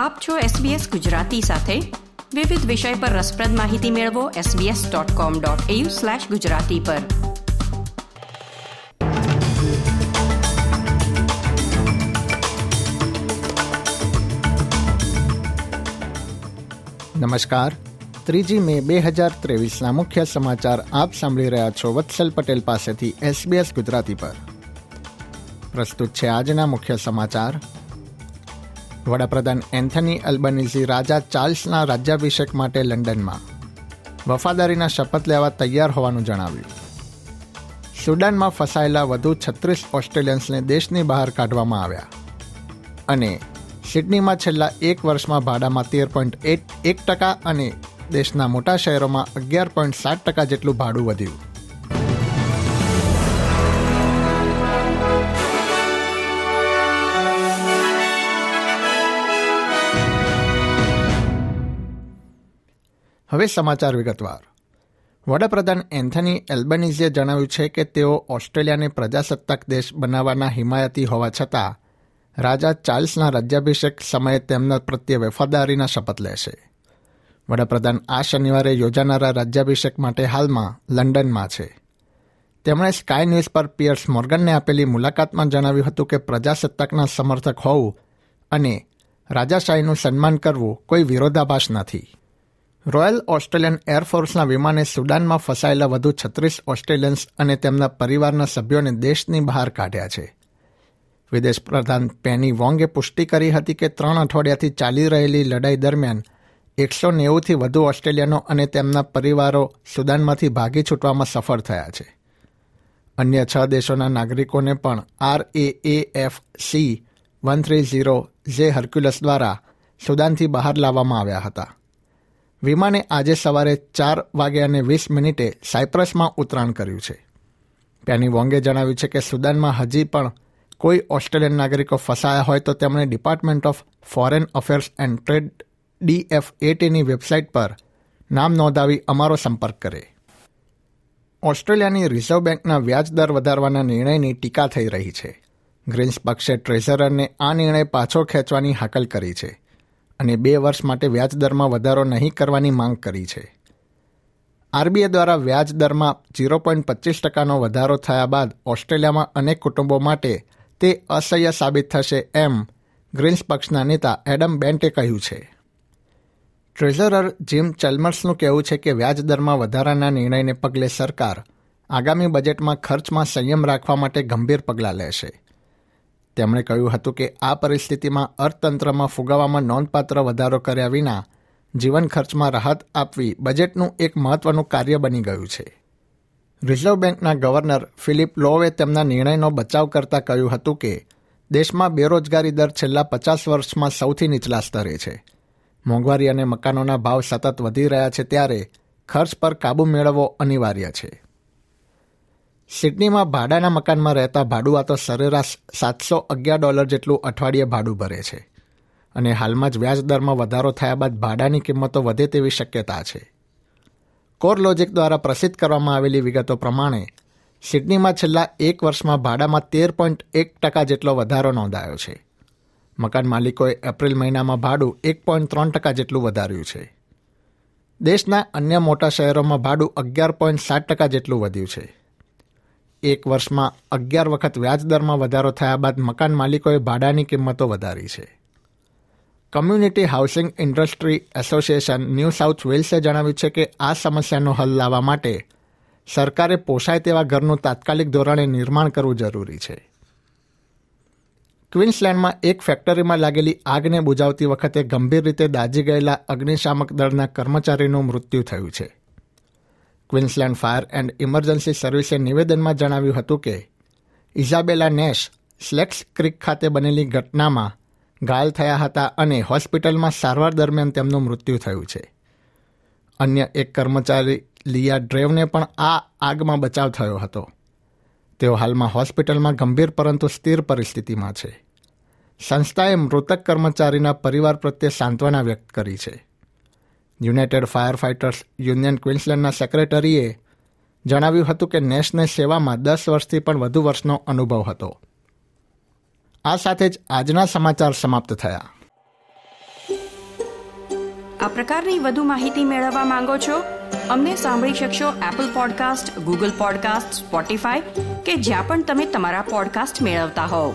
આપ છો SBS ગુજરાતી સાથે. વિવિધ વિષય પર રસપ્રદ માહિતી મેળવો sbs.com.au/gujarati પર. નમસ્કાર. ત્રીજી મે બે હજાર ત્રેવીસના મુખ્ય સમાચાર આપ સાંભળી રહ્યા છો વત્સલ પટેલ પાસેથી એસબીએસ ગુજરાતી પર. પ્રસ્તુત છે આજના મુખ્ય સમાચાર. વડાપ્રધાન એન્થની અલ્બનીઝી રાજા ચાર્લ્સના રાજ્યાભિષેક માટે લંડનમાં. વફાદારીના શપથ લેવા તૈયાર હોવાનું જણાવ્યું. સુડાનમાં ફસાયેલા વધુ છત્રીસ ઓસ્ટ્રેલિયન્સને દેશની બહાર કાઢવામાં આવ્યા. અને સિડનીમાં છેલ્લા એક વર્ષમાં ભાડામાં તેર પોઈન્ટ એક ટકા અને દેશના મોટા શહેરોમાં અગિયાર પોઈન્ટ સાત ટકા જેટલું ભાડું વધ્યું. હવે સમાચાર વિગતવાર. વડાપ્રધાન એન્થની એલ્બનીઝે જણાવ્યું છે કે તેઓ ઓસ્ટ્રેલિયાને પ્રજાસત્તાક દેશ બનાવવાના હિમાયતી હોવા છતાં, રાજા ચાર્લ્સના રાજ્યાભિષેક સમયે તેમના પ્રત્યે વફાદારીના શપથ લેશે. વડાપ્રધાન આ શનિવારે યોજાનારા રાજ્યાભિષેક માટે હાલમાં લંડનમાં છે. તેમણે સ્કાય ન્યૂઝ પર પિયર્સ મોર્ગનને આપેલી મુલાકાતમાં જણાવ્યું હતું કે પ્રજાસત્તાકના સમર્થક હોવું અને રાજાશાહીનું સન્માન કરવું કોઈ વિરોધાભાસ નથી. રોયલ ઓસ્ટ્રેલિયન એરફોર્સના વિમાને સુડાનમાં ફસાયેલા વધુ છત્રીસ ઓસ્ટ્રેલિયન્સ અને તેમના પરિવારના સભ્યોને દેશની બહાર કાઢ્યા છે. વિદેશ પ્રધાન પેની વોંગે પુષ્ટિ કરી હતી કે ત્રણ અઠવાડિયાથી ચાલી રહેલી લડાઈ દરમિયાન એકસો નેવુંથી વધુ ઓસ્ટ્રેલિયનો અને તેમના પરિવારો સુદાનમાંથી ભાગી છૂટવામાં સફળ થયા છે. અન્ય છ દેશોના નાગરિકોને પણ R A F C one three zero જે હર્ક્યુલસ દ્વારા સુદાનથી બહાર લાવવામાં આવ્યા હતા. વિમાને આજે સવારે ચાર વાગે અને વીસ મિનિટે સાયપ્રસમાં ઉતરાણ કર્યું છે. પેની વોંગે જણાવ્યું છે કે સુદાનમાં હજી પણ કોઈ ઓસ્ટ્રેલિયન નાગરિકો ફસાયા હોય તો તેમણે department of foreign affairs and trade D F એટીની website પર નામ નોંધાવી અમારો સંપર્ક કરે. ઓસ્ટ્રેલિયાની રિઝર્વ બેંકના વ્યાજ દર વધારવાના નિર્ણયની ટીકા થઈ રહી છે. ગ્રીન્સ પક્ષે ટ્રેઝરરને આ નિર્ણય પાછો ખેંચવાની હાકલ કરી છે. અને બે વર્ષ માટે વ્યાજદરમાં વધારો નહીં કરવાની માંગ કરી છે. આરબીઆઈ દ્વારા વ્યાજ દરમાં ઝીરો પોઈન્ટ પચીસ ટકાનો વધારો થયા બાદ ઓસ્ટ્રેલિયામાં અનેક કુટુંબો માટે તે અસહ્ય સાબિત થશે એમ ગ્રીન્સ પક્ષના નેતા એડમ બેન્ટે કહ્યું છે. ટ્રેઝરર જીમ ચેલ્મર્સનું કહેવું છે કે વ્યાજ દરમાં વધારાના નિર્ણયને પગલે સરકાર આગામી બજેટમાં ખર્ચમાં સંયમ રાખવા માટે ગંભીર પગલાં લેશે. તેમણે કહ્યું હતું કે આ પરિસ્થિતિમાં અર્થતંત્રમાં ફુગાવામાં નોંધપાત્ર વધારો કર્યા વિના જીવન ખર્ચમાં રાહત આપવી બજેટનું એક મહત્વનું કાર્ય બની ગયું છે. રિઝર્વ બેંકના ગવર્નર ફિલિપ લોવે તેમના નિર્ણયનો બચાવ કરતા કહ્યું હતું કે દેશમાં બેરોજગારી દર છેલ્લા પચાસ વર્ષમાં સૌથી નીચલા સ્તરે છે. મોંઘવારી અને મકાનોના ભાવ સતત વધી રહ્યા છે ત્યારે ખર્ચ પર કાબૂ મેળવવો અનિવાર્ય છે. સિડનીમાં ભાડાના મકાનમાં રહેતા ભાડુઆતો સરેરાશ સાતસો અગિયાર ડોલર જેટલું અઠવાડિયે ભાડું ભરે છે. અને હાલમાં જ વ્યાજ દરમાં વધારો થયા બાદ ભાડાની કિંમતો વધે તેવી શક્યતા છે. કોર લોજિક દ્વારા પ્રસિદ્ધ કરવામાં આવેલી વિગતો પ્રમાણે, સિડનીમાં છેલ્લા એક વર્ષમાં ભાડામાં તેર પોઈન્ટ એક ટકા જેટલો વધારો નોંધાયો છે. મકાન માલિકોએ એપ્રિલ મહિનામાં ભાડું એક પોઈન્ટ ત્રણ ટકા જેટલું વધાર્યું છે. દેશના અન્ય મોટા શહેરોમાં ભાડું અગિયાર પોઈન્ટ સાત ટકા જેટલું વધ્યું છે. એક વર્ષમાં અગિયાર વખત વ્યાજદરમાં વધારો થયા બાદ મકાન માલિકોએ ભાડાની કિંમતો વધારી છે. Community housing industry association new south વેલ્સે જણાવ્યું છે કે આ સમસ્યાનો હલ લાવવા માટે સરકારે પોષાય તેવા ઘરનું તાત્કાલિક ધોરણે નિર્માણ કરવું જરૂરી છે. ક્વીન્સલેન્ડમાં એક ફેક્ટરીમાં લાગેલી આગને બુજાવતી વખતે ગંભીર રીતે દાઝી ગયેલા અગ્નિશામક દળના કર્મચારીનું મૃત્યુ થયું છે. ક્વીન્સલેન્ડ ફાયર એન્ડ ઇમરજન્સી સર્વિસે નિવેદનમાં જણાવ્યું હતું કે, ઇઝાબેલા નેશ સ્લેક્સ ક્રિક ખાતે બનેલી ઘટનામાં ઘાયલ થયા હતા અને હોસ્પિટલમાં સારવાર દરમિયાન તેમનું મૃત્યુ થયું છે. અન્ય એક કર્મચારી લિયા ડ્રેવને પણ આ આગમાં બચાવ થયો હતો. તેઓ હાલમાં હોસ્પિટલમાં ગંભીર પરંતુ સ્થિર પરિસ્થિતિમાં છે. સંસ્થાએ મૃતક કર્મચારીના પરિવાર પ્રત્યે સાંત્વના વ્યક્ત કરી છે. યુનાઇટેડ ફાયર ફાઇટર્સ યુનિયન ક્વિન્સલેન્ડના સેક્રેટરીએ જણાવ્યું હતું કે નેશને સેવામાં દસ વર્ષથી પણ વધુ વર્ષનો અનુભવ હતો. આ સાથે જ આજના સમાચાર સમાપ્ત થયા. આ પ્રકારની વધુ માહિતી મેળવવા માંગો છો? અમને સાંભળી શકશો Apple podcast Google podcast Spotify કે જ્યાં પણ તમે તમારા પોડકાસ્ટ મેળવતા હોવ.